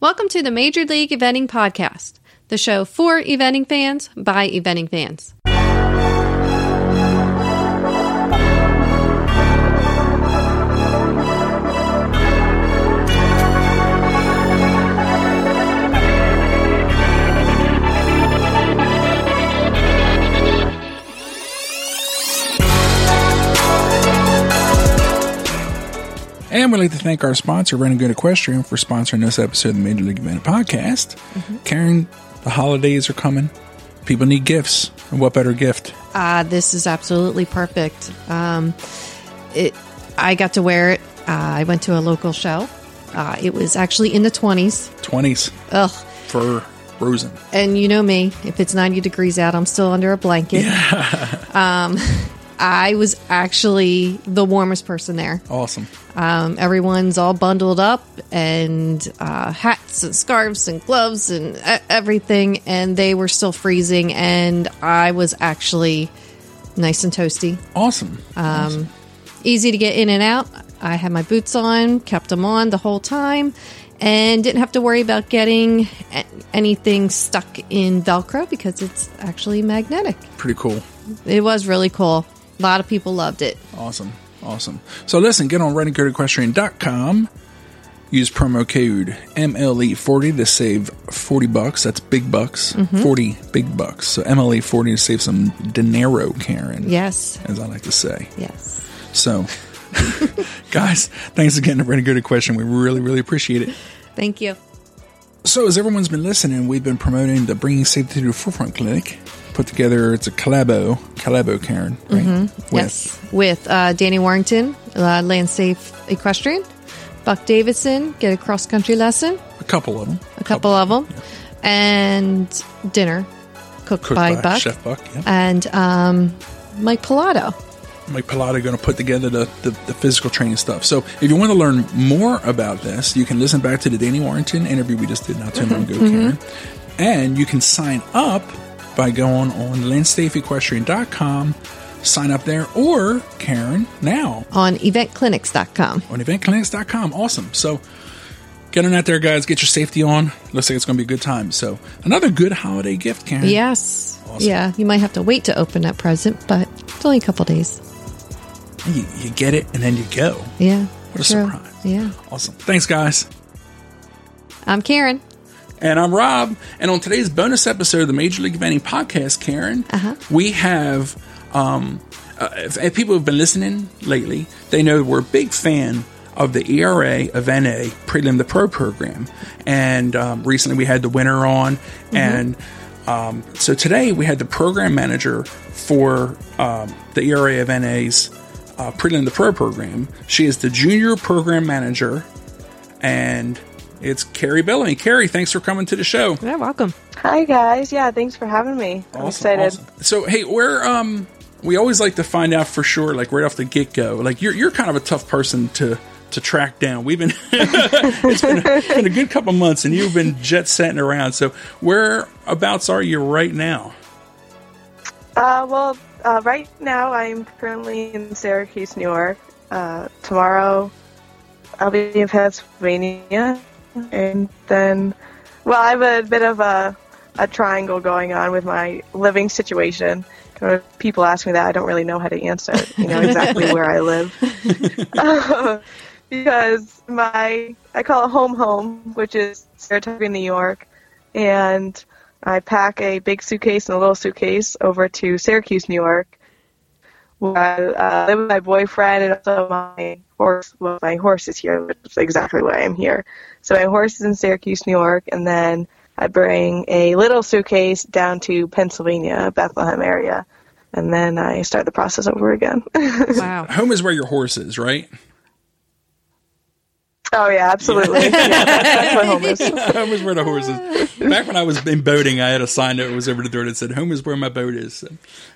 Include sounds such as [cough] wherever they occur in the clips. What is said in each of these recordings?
Welcome to the Major League Eventing Podcast, the show for eventing fans by eventing fans. And we'd like to thank our sponsor, Running Good Equestrian, for sponsoring this episode of the Major League Event Podcast. Karen, the holidays are coming. People need gifts. And what better gift? Uh, this is absolutely perfect. Um, it, I got to wear it. Uh, I went to a local show. Uh, it was actually in the 20s. 20s Ugh. for Rosen. And you know me, if it's 90 degrees out, I'm still under a blanket. um, I was actually the warmest person there. Awesome. Um, everyone's all bundled up and uh, hats and scarves and gloves and everything, and they were still freezing, and I was actually nice and toasty. Awesome. Um, Easy to get in and out. I had my boots on, kept them on the whole time, and didn't have to worry about getting anything stuck in Velcro because it's actually magnetic. Pretty cool. It was really cool. A lot of people loved it. Awesome. Awesome. So listen, get on runninggoodequestrian.com. Use promo code MLE40 to save 40 bucks. That's big bucks. Mm-hmm. 40 big bucks. So MLE40 to save some dinero, Karen. Yes. As I like to say. Yes. So, [laughs] guys, thanks again to Question. We really, really appreciate it. Thank you. So, as everyone's been listening, we've been promoting the Bringing Safety to the Forefront Clinic. Put together, it's a collabo, collabo, Karen, right? With- Yes, with uh, Danny Warrington, uh, Land Safe Equestrian, Buck Davidson, get a cross country lesson, a couple of them. a couple of them, and dinner cooked, Cooked by, by Buck Chef Buck, yeah. and um, Mike Pilato. Mike Pilata going to put together the, the, the physical training stuff. So if you want to learn more about this, you can listen back to the Danny Warrington interview we just did not too long ago, Karen. And you can sign up by going on landsafeequestrian.com, sign up there, or Karen, now on eventclinics.com. on eventclinics.com. Awesome. So get on out there, guys. Get your safety on. Looks like it's going to be a good time. So another good holiday gift, Karen. Yes. Awesome. Yeah, you might have to wait to open that present, but it's only a couple days. You, you get it and then you go. Yeah. What a true. surprise. Yeah. Awesome. Thanks, guys. I'm Karen. And I'm Rob. And on today's bonus episode of the Major League Eventing Podcast, Karen, Uh-huh. we have um, uh, if, if people have been listening lately, they know we're a big fan of the ERA of NA Prelim the Pro program. And um, recently we had the winner on. And um, so today we had the program manager for um, the ERA of NA's uh, Prelim the Pro program. She is the junior program manager. And it's Carrie Bellamy. Carrie, thanks for coming to the show. You're welcome. Hi guys, yeah, thanks for having me. I'm excited. awesome. So, hey, where um, we always like to find out for sure, like right off the get go. Like you're you're kind of a tough person to to track down. We've been [laughs] it's been a, been a good couple months, and you've been jet setting around. So, whereabouts are you right now? Uh, well, uh, right now I'm currently in Syracuse, New York. Uh, tomorrow I'll be in Pennsylvania, and then, well, I have a bit of a a triangle going on with my living situation. People ask me that I don't really know how to answer. You know exactly [laughs] where I live. [laughs] because my I call it home home, which is Saratoga, New York, and I pack a big suitcase and a little suitcase over to Syracuse, New York, where I uh, live with my boyfriend and also my horse. Well, my horse is here, which is exactly why I'm here. So my horse is in Syracuse, New York, and then I bring a little suitcase down to Pennsylvania, Bethlehem area, and then I start the process over again. [laughs] Wow. Home is where your horse is, right? Oh yeah, absolutely. yeah, that's, that's what home is. home is where the horse is. Back when I was in boating, I had a sign that was over the door that said "Home is where my boat is." So,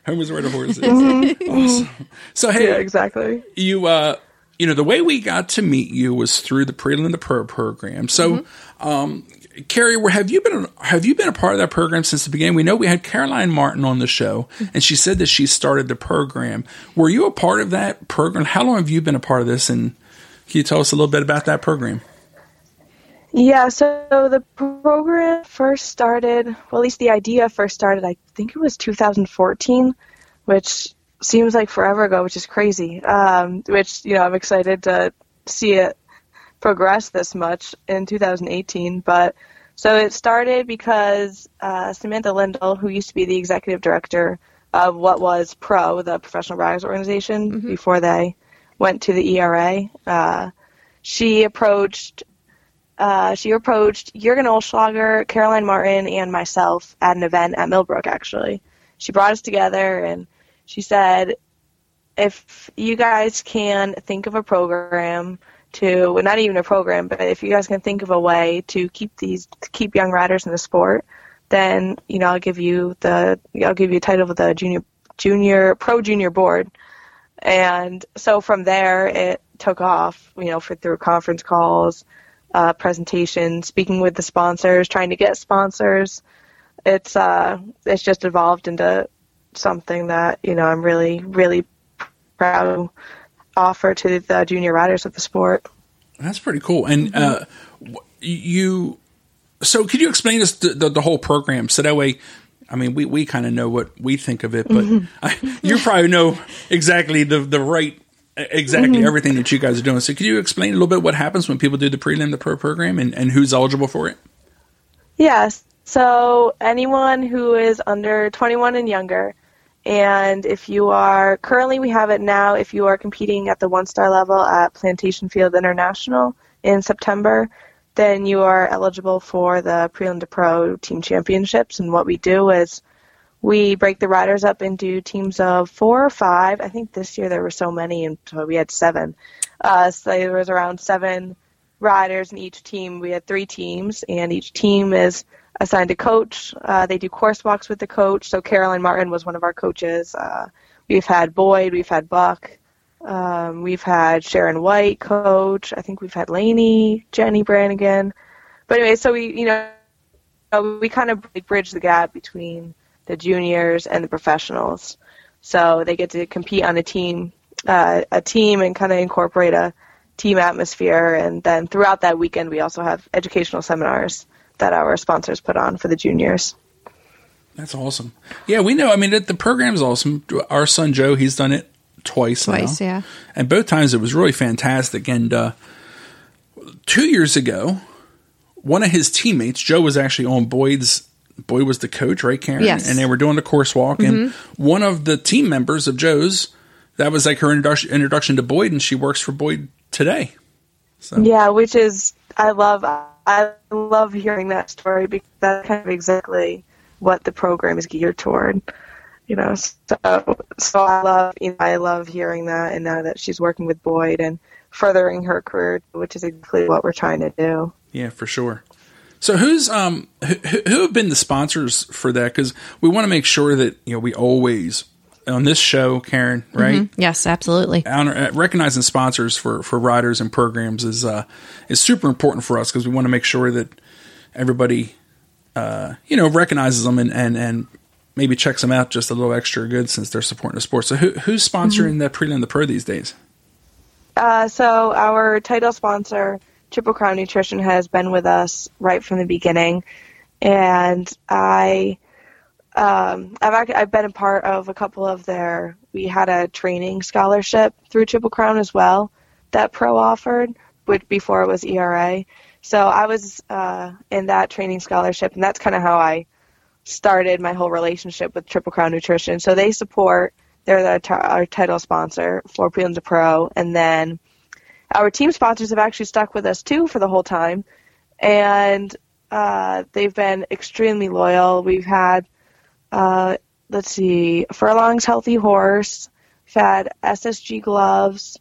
home is where the horse is. Awesome. So, hey, Yeah, exactly. you uh you know the way we got to meet you was through the prelim and the pro program so um carrie where have you been have you been a part of that program since the beginning we know we had caroline martin on the show and she said that she started the program were you a part of that program how long have you been a part of this and can you tell us a little bit about that program Yeah, so the program first started, well, at least the idea first started, I think it was 2014, which seems like forever ago, which is crazy. Um, which, you know, I'm excited to see it progress this much in 2018. But so it started because uh, Samantha Lindell, who used to be the executive director of what was Pro, the professional riders organization, mm-hmm. before they went to the ERA, uh, she approached uh, she approached Jurgen Olschlager, Caroline Martin, and myself at an event at Millbrook, actually. She brought us together and she said, if you guys can think of a program to, well, not even a program, but if you guys can think of a way to keep these, to keep young riders in the sport, then, you know, I'll give you the, I'll give you a title of the junior, junior, pro junior board. And so from there, it took off, you know, for through conference calls, uh, presentation, speaking with the sponsors, trying to get sponsors. It's uh, it's just evolved into something that you know I'm really really proud to offer to the junior riders of the sport. That's pretty cool. And uh, you, so could you explain us the, the, the, whole program so that way? I mean, we, we kind of know what we think of it, but mm-hmm. I, [laughs] you probably know exactly the the right exactly mm-hmm. everything that you guys are doing. So, could you explain a little bit what happens when people do the prelim, the pro program, and, and who's eligible for it? Yes. So, anyone who is under 21 and younger, and if you are currently, we have it now, if you are competing at the one star level at Plantation Field International in September, then you are eligible for the prelim to pro team championships. And what we do is we break the riders up into teams of four or five. I think this year there were so many, and we had seven. Uh, so there was around seven riders in each team. We had three teams, and each team is assigned a coach. Uh, they do course walks with the coach. So Caroline Martin was one of our coaches. Uh, we've had Boyd, we've had Buck, um, we've had Sharon White coach. I think we've had Laney, Jennie Brannigan. But anyway, so we you know we kind of bridge the gap between the juniors and the professionals. So they get to compete on a team, uh, a team, and kind of incorporate a team atmosphere. And then throughout that weekend, we also have educational seminars that our sponsors put on for the juniors. That's awesome. Yeah, we know. I mean, the program's awesome. Our son Joe, he's done it twice. Twice, now. yeah. And both times it was really fantastic. And uh, two years ago, one of his teammates, Joe, was actually on Boyd's Boyd was the coach, right, Karen? Yes. And they were doing the course walk, mm-hmm. and one of the team members of Joe's, that was like her introduction, introduction to Boyd, and she works for Boyd today. So. Yeah, which is I love I love hearing that story because that's kind of exactly what the program is geared toward. You know, so so I love you know I love hearing that, and now that she's working with Boyd and furthering her career, which is exactly what we're trying to do. Yeah, for sure. So who's um who, who have been the sponsors for that? Because we want to make sure that you know we always on this show, Karen, right? Mm-hmm. Yes, absolutely. Honor, uh, recognizing sponsors for for riders and programs is uh is super important for us because we want to make sure that everybody uh you know recognizes them and and and maybe checks them out just a little extra good since they're supporting the sport. So who who's sponsoring mm-hmm. the prelim the pro these days? Uh, so our title sponsor Triple Crown Nutrition has been with us right from the beginning, and I, um, I've I've been a part of a couple of their. We had a training scholarship through Triple Crown as well that Pro offered, which before it was ERA. So I was uh, in that training scholarship, and that's kind of how I started my whole relationship with Triple Crown Nutrition. So they support. They're the, our title sponsor for Prelim to Pro, and then our team sponsors have actually stuck with us too for the whole time, and uh, they've been extremely loyal. We've had, uh, let's see, Furlong's Healthy Horse, we've had SSG Gloves,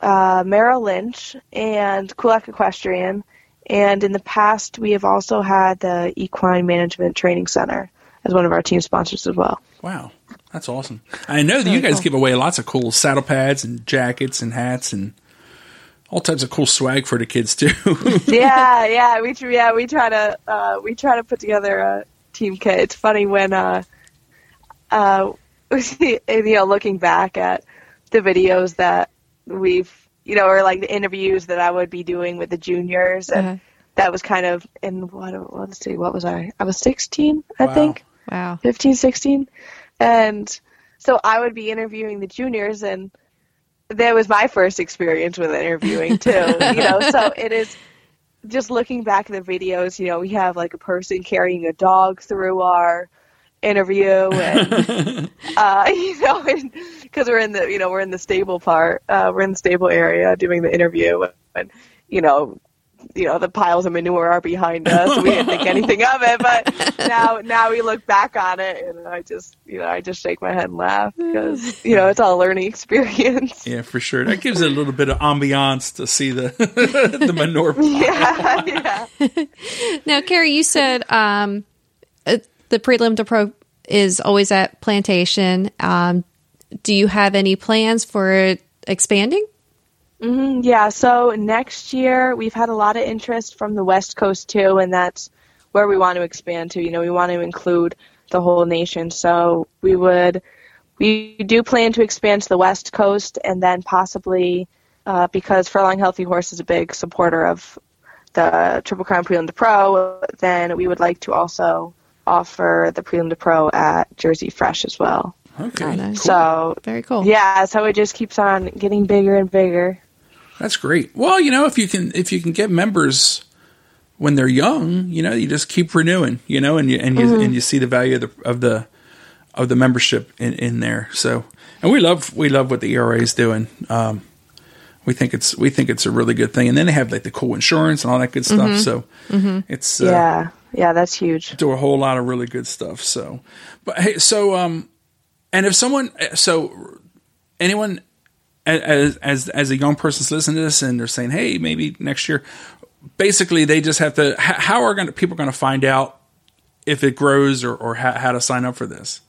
uh, Merrill Lynch, and Kulak Equestrian. And in the past, we have also had the Equine Management Training Center as one of our team sponsors as well. Wow, that's awesome! I know that you guys cool. give away lots of cool saddle pads and jackets and hats and all types of cool swag for the kids too. [laughs] [laughs] yeah, yeah, we yeah we try to uh, we try to put together a team kit. It's funny when uh, uh, [laughs] you know looking back at the videos that we've you know or like the interviews that I would be doing with the juniors and. Uh-huh. that was kind of in what let's see what was I I was 16 I Wow. think Wow. 15 16 and so I would be interviewing the juniors and that was my first experience with interviewing too [laughs] you know so it is just looking back at the videos you know we have like a person carrying a dog through our interview and [laughs] uh, [laughs] you know because we're in the you know we're in the stable part uh, we're in the stable area doing the interview and you know you know the piles of manure are behind us we didn't think [laughs] anything of it but now now we look back on it and i just you know i just shake my head and laugh because you know it's all a learning experience Yeah, for sure. That gives it a little bit of ambiance to see the the manure. yeah yeah Now, Carrie, you said um, the prelim to pro is always at Plantation. Um, do you have any plans for expanding? Mhm, Yeah, so next year we've had a lot of interest from the West Coast too, and that's where we want to expand to. You know, we want to include the whole nation. So we would, we do plan to expand to the West Coast, and then possibly uh, because Furlong Healthy Horse is a big supporter of the Triple Crown Prelim to Pro, then we would like to also offer the Prelim to Pro at Jersey Fresh as well. Okay, nice. cool. So Very cool. yeah, so it just keeps on getting bigger and bigger. That's great. Well, you know, if you can if you can get members when they're young, you know, you just keep renewing, you know, and you and you and you see the value of the of the of the membership in, in there. So, and we love we love what the ERA is doing. Um, we think it's we think it's a really good thing. And then they have like the cool insurance and all that good stuff. So it's uh, Yeah, yeah, that's huge. do a whole lot of really good stuff. So, but hey, so um, and if someone, so anyone as as as a young person's listening to this and they're saying, hey, maybe next year, basically they just have to. How are going to people going to find out if it grows or or how, how to sign up for this?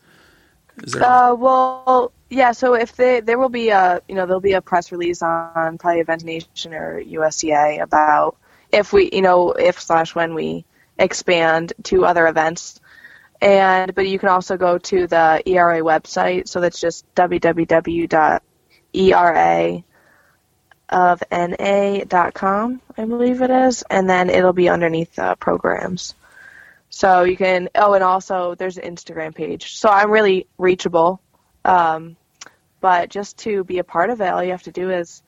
Is there? Uh, well, yeah. So if they there will be a you know there'll be a press release on probably Event Nation or USEA about if we you know if slash when we expand to other events. And but you can also go to the ERA website. So that's just www.era I believe it is, and then it'll be underneath uh, programs. So you can. Oh, and also there's an Instagram page. So I'm really reachable. Um, but just to be a part of it, all you have to do is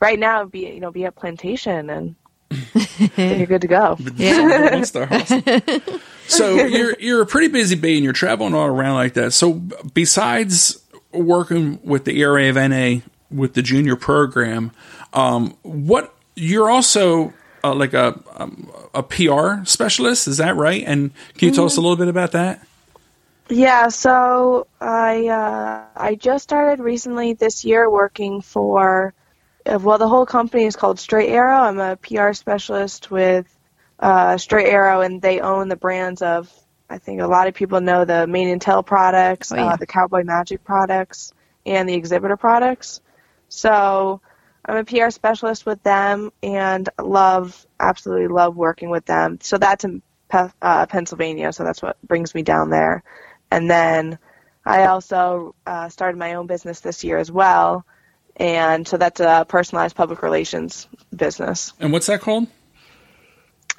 right now be you know be at plantation and [laughs] you're good to go. [laughs] Yeah. One star. [laughs] Awesome. so you're you're a pretty busy bee and you're traveling all around like that. So besides working with the ERA of NA with the junior program, um, what you're also uh, like a um, a PR specialist, is that right? And can you tell us a little bit about that? Yeah, so I uh, I just started recently this year working for well the whole company is called Straight Arrow. I'm a PR specialist with uh, Straight Arrow, and they own the brands of I think a lot of people know the Mane and Tail products, Oh, yeah. uh, the Cowboy Magic products, and the Exhibitor products. So I'm a PR specialist with them, and love absolutely love working with them. So that's in Pe- uh, Pennsylvania, so that's what brings me down there. And then I also uh, started my own business this year as well. And so that's a personalized public relations business. And what's that called?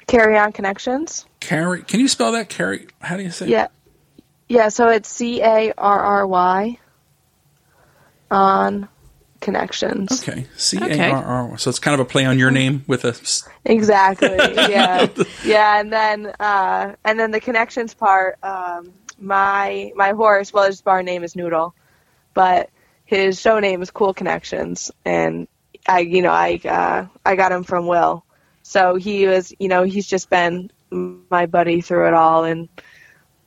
Carry On Connections. Carry. Can you spell that? Carry. How do you say? it? Yeah. Yeah, so it's C A R R Y on Connections. Okay. C A R R. So it's kind of a play on your name with a. s- Exactly. Yeah. [laughs] yeah, and then uh and then the connections part, um my my horse, well his bar name is Noodle, but his show name is Cool Connections and I you know, I uh I got him from Will. So he was you know, he's just been my buddy through it all and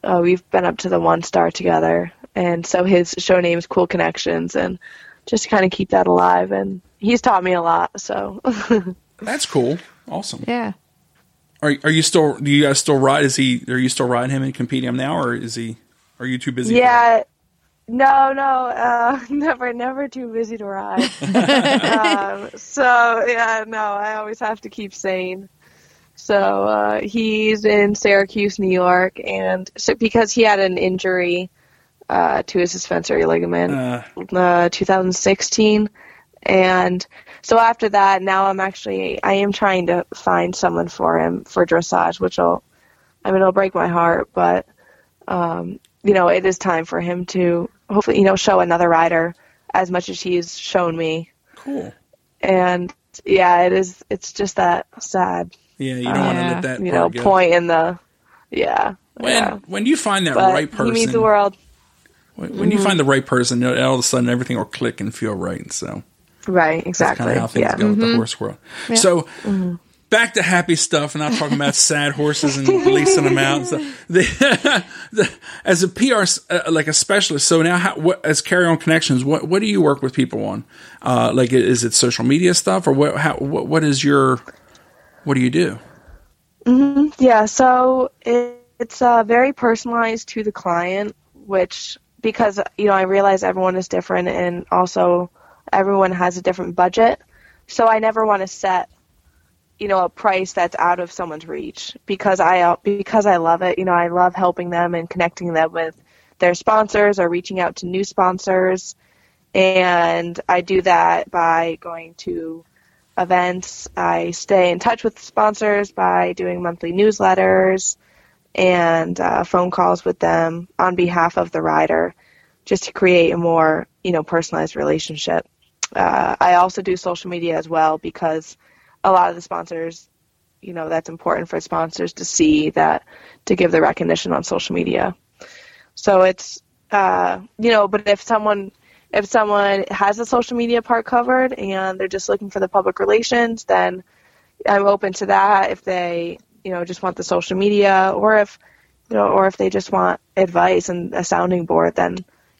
uh, we've been up to the one star together and so his show name is Cool Connections and just to kind of keep that alive and he's taught me a lot so [laughs] That's cool. Awesome. Yeah. Are are you still? Do you guys still ride? Is he? Are you still riding him and competing him now, or is he? Are you too busy? for? Yeah. No, no, uh, [laughs] never, never too busy to ride. [laughs] um, so yeah, no, I always have to keep sane. So uh, he's in Syracuse, New York, and so because he had an injury uh, to his suspensory ligament, Uh, uh, 2016, And so after that, now I'm actually I am trying to find someone for him for dressage, which will, I mean, it'll break my heart, but um, you know, it is time for him to hopefully you know show another rider as much as he's shown me. Cool. And yeah, it is. It's just that sad, Yeah, you don't want to Yeah. let that you know, go. point in the yeah. When yeah. when you find that But right he person, means the world. when, when you Mm-hmm. find the right person, all of a sudden everything will click and feel right. So Right, Exactly. that's kind of how things yeah. go with the horse world. So. Mm-hmm. Back to happy stuff, and not talking about [laughs] sad horses and releasing them out. So the, [laughs] the, as a PR, uh, like a specialist, so now how, what, as carry on connections, what what do you work with people on? Uh, like, is it social media stuff, or what? How, what, what is your, what do you do? Yeah, so it, it's uh, very personalized to the client, which because you know I realize everyone is different and also everyone has a different budget. So I never want to set you know a price that's out of someone's reach because I uh, because I love it. You know, I love helping them and connecting them with their sponsors or reaching out to new sponsors. And I do that by going to events. I stay in touch with sponsors by doing monthly newsletters and uh, phone calls with them on behalf of the rider, just to create a more you know personalized relationship. Uh, I also do social media as well because a lot of the sponsors, you know, that's important for sponsors to see that to give the recognition on social media. So it's uh, you know, but if someone if someone has the social media part covered and they're just looking for the public relations, then I'm open to that. If they, you know, just want the social media, or if, you know, or if they just want advice and a sounding board, then,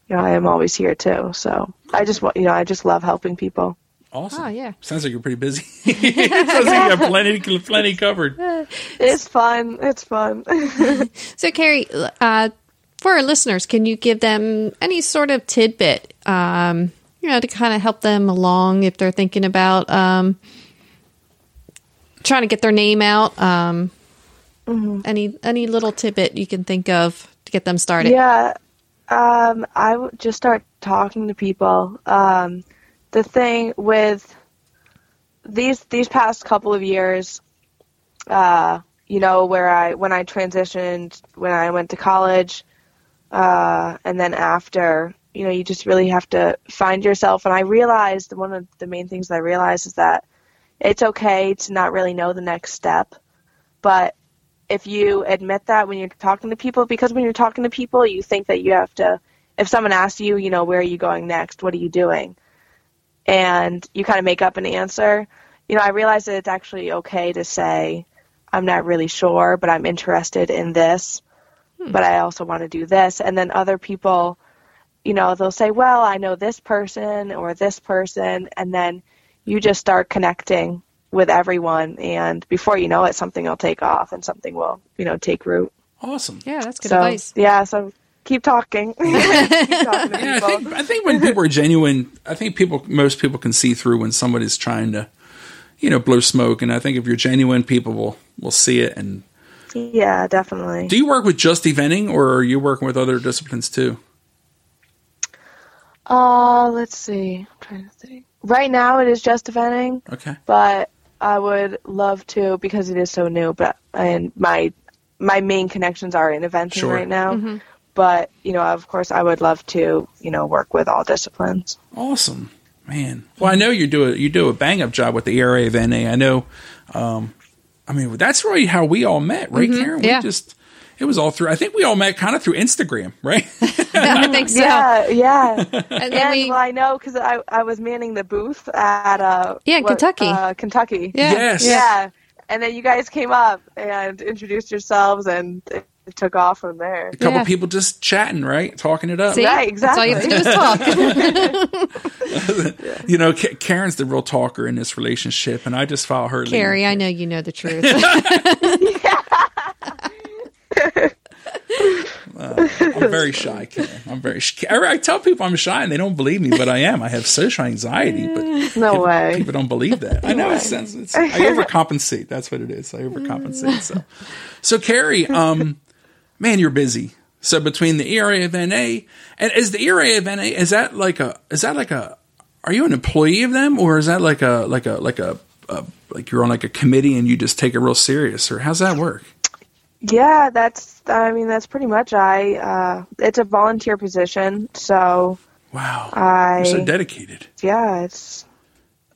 you know, I am always here too. So I just, want, you know, I just love helping people. Awesome. Oh, yeah. Sounds like you're pretty busy. [laughs] Sounds like you have plenty, plenty covered. [laughs] It's fun. It's fun. [laughs] So, Carrie, uh, for our listeners, can you give them any sort of tidbit, um, you know, to kind of help them along if they're thinking about um, trying to get their name out? Um, Any any little tidbit you can think of to get them started? Yeah, um, I would just start talking to people. The thing with these these past couple of years, uh, you know, where I when I transitioned, when I went to college, uh, and then after, you know, you just really have to find yourself. And I realized one of the main things I realized is that it's okay to not really know the next step, but if you admit that when you're talking to people, because when you're talking to people, you think that you have to, if someone asks you, you know, where are you going next? What are you doing? And you kind of make up an answer. You know, I realize that it's actually okay to say, I'm not really sure, but I'm interested in this, hmm. but I also want to do this. And then other people, you know, they'll say, well, I know this person or this person. And then you just start connecting with everyone. And before you know it, something will take off and something will, you know, take root. Awesome. Yeah, that's good so, advice. yeah, so keep talking. [laughs] [laughs] keep talking Yeah, I think I think when people are genuine, I think people most people can see through when somebody's trying to, you know, blow smoke. And I think if you're genuine, people will will see it. And yeah, definitely. do you work with just eventing, or are you working with other disciplines too? Uh, let's see. I'm trying to think. Right now it is just eventing, Okay. but I would love to because it is so new. But and my my main connections are in eventing Sure. right now. But you know, of course, I would love to you know work with all disciplines. Awesome, man. Well, I know you do a you do a bang up job with the ERA of NA. I know. Um, I mean, that's really how we all met, right, Karen? We yeah. just it was all through. I think we all met kind of through Instagram, right? [laughs] I think so. Yeah, yeah. [laughs] And And we, well, I know because I I was manning the booth at uh Yeah, what- Kentucky. Uh, Kentucky. yeah, Yes. Yeah. And then you guys came up and introduced yourselves, and it, it took off from there. a couple Yeah. people just chatting, right, talking it up. See? Right, That's all you have to do is talk. [laughs] [laughs] You know, Ka- Karen's the real talker in this relationship, and I just follow her. lead. Carrie, I know you know the truth. [laughs] I'm very shy, Karen. I'm very. Sh- I I tell people I'm shy, and they don't believe me, but I am. I have social anxiety, but No way. people don't believe that. I know it sounds. It's, I overcompensate. That's what it is. I overcompensate. So, so Carrie, um, man, you're busy. So between the ERA of NA and is the ERA of NA is that like a is that like a are you an employee of them, or is that like a like a like a, a like you're on like a committee and you just take it real serious, or how's that work? Yeah, that's. I mean, that's pretty much. I. Uh, it's a volunteer position, so Wow, I. you're so dedicated. yeah, it's.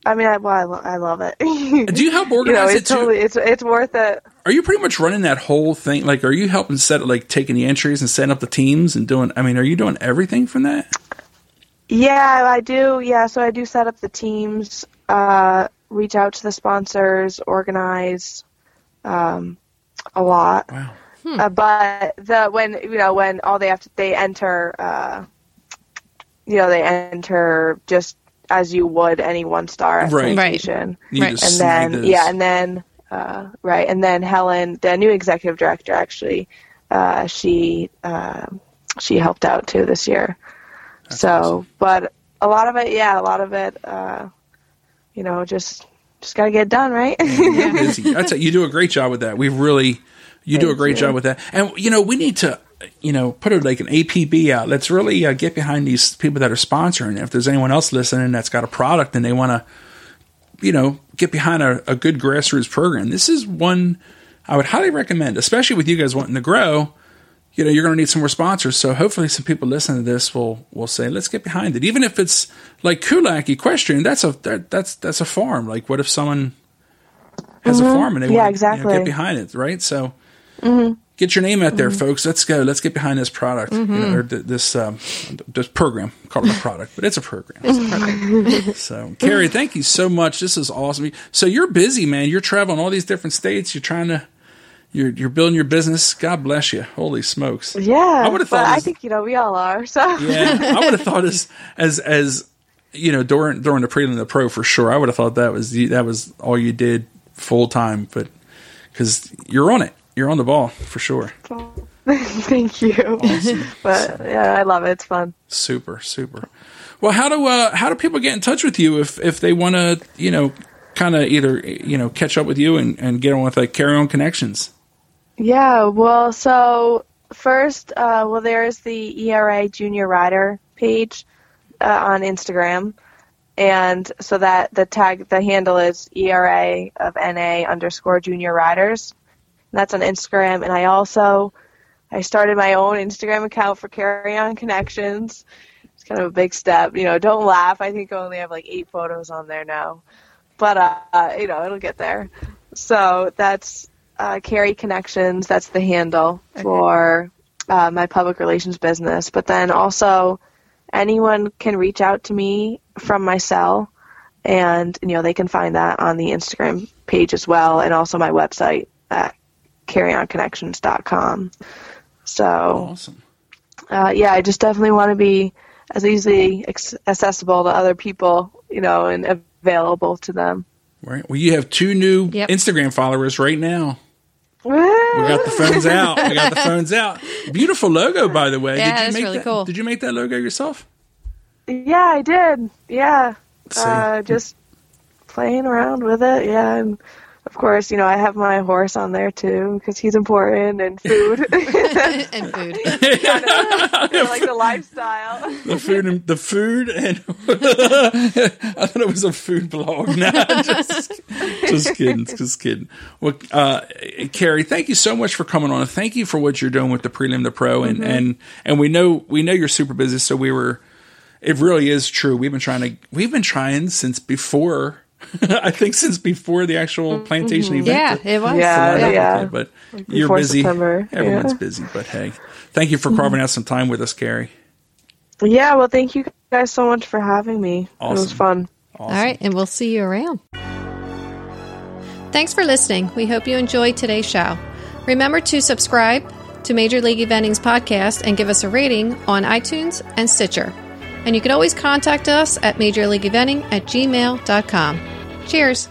I mean, I, well, I, lo- I love it. Do you help [laughs] you know, organize it's it too? totally. It's it's worth it. Are you pretty much running that whole thing? Like, are you helping set like taking the entries and setting up the teams and doing? I mean, are you doing everything from that? Yeah, I do. Yeah, so I do set up the teams, uh, reach out to the sponsors, organize, um, a lot. Wow. Uh, but the when you know when all they have to they enter, uh, you know they enter just as you would any one star Right. Right. You Right. just and then yeah, and then uh, right, and then Helen, the new executive director, actually, uh, she uh, she helped out too this year. so, awesome. but a lot of it, yeah, a lot of it, uh, you know, just just gotta get done, right? You're busy. You, you do a great job with that. We really, you do a great you. job with that. And you know, we need to, you know, put a, like an APB out. Let's really uh, get behind these people that are sponsoring. If there's anyone else listening that's got a product and they want to, you know, get behind a, a good grassroots program, this is one I would highly recommend, especially with you guys wanting to grow. You know, you're going to need some more sponsors. So hopefully, some people listening to this will will say, "Let's get behind it." Even if it's like Kulak Equestrian, that's a that, that's that's a farm. Like, what if someone has a farm and they Mm-hmm. Yeah, want to exactly. Mm-hmm. get behind it, right? So get your name out there, mm-hmm. folks. Let's go. Let's get behind this product you know, or mm-hmm. th- this um, this program. Call it a [laughs] product, but it's a program. [laughs] so, Carrie, mm-hmm. thank you so much. This is awesome. So you're busy, man. You're traveling all these different states. You're trying to. You're, you're building your business. God bless you. Holy smokes. yeah, I would've thought but I think you know we all are. So Yeah, I would have thought as as as you know during during the prelim the pro for sure. I would have thought that was that was all you did full time, but because you're on it, you're on the ball for sure. [laughs] thank you. But yeah, I love it. It's fun. Super, super. Well, how do uh, how do people get in touch with you if if they want to you know kind of either you know catch up with you and, and get on with like carry on connections? Yeah, well, so first, uh, well, there's the ERA Junior Rider page uh, on Instagram, and so that the tag, the handle is ERA of NA underscore Junior Riders. And that's on Instagram, and I also I started my own Instagram account for Carry On Connections. It's kind of a big step, you know. Don't laugh. I think I only have like eight photos on there now, but uh, you know, it'll get there. So that's uh, Carry Connections. That's the handle for uh, my public relations business. But then also, anyone can reach out to me from my cell, and you know they can find that on the Instagram page as well, and also my website at carryonconnections.com. So Awesome. uh, yeah, I just definitely want to be as easily accessible to other people, you know, and available to them. Right. Well, you have two new Yep. Instagram followers right now. We got the phones out. We got the [laughs] phones out. Beautiful logo, by the way. Yeah, did you that's make really that, cool. Did you make that logo yourself? Yeah, I did. Yeah. Uh, just playing around with it. Yeah. And of course, you know, I have my horse on there too because he's important and food. [laughs] [laughs] and food. [laughs] You know, like the lifestyle. the food and the food and I thought it was a food blog. No, just, just kidding, just kidding. Well, uh, Carrie, thank you so much for coming on. Thank you for what you're doing with the prelim the pro, and and and we know we know you're super busy. So we were. It really is true. We've been trying to. We've been trying since before. [laughs] I think since before the actual mm-hmm. plantation event. Yeah, to- it was. Yeah, to line up yeah. with it, But you're busy. September, Everyone's yeah. busy. But hey, thank you for mm-hmm. carving out some time with us, Carrie. yeah. Well, thank you guys so much for having me. It was fun. Awesome. All right, and we'll see you around. Thanks for listening. We hope you enjoyed today's show. Remember to subscribe to Major League Eventing's podcast and give us a rating on iTunes and Stitcher. And you can always contact us at majorleagueeventing at gmail.com. Cheers.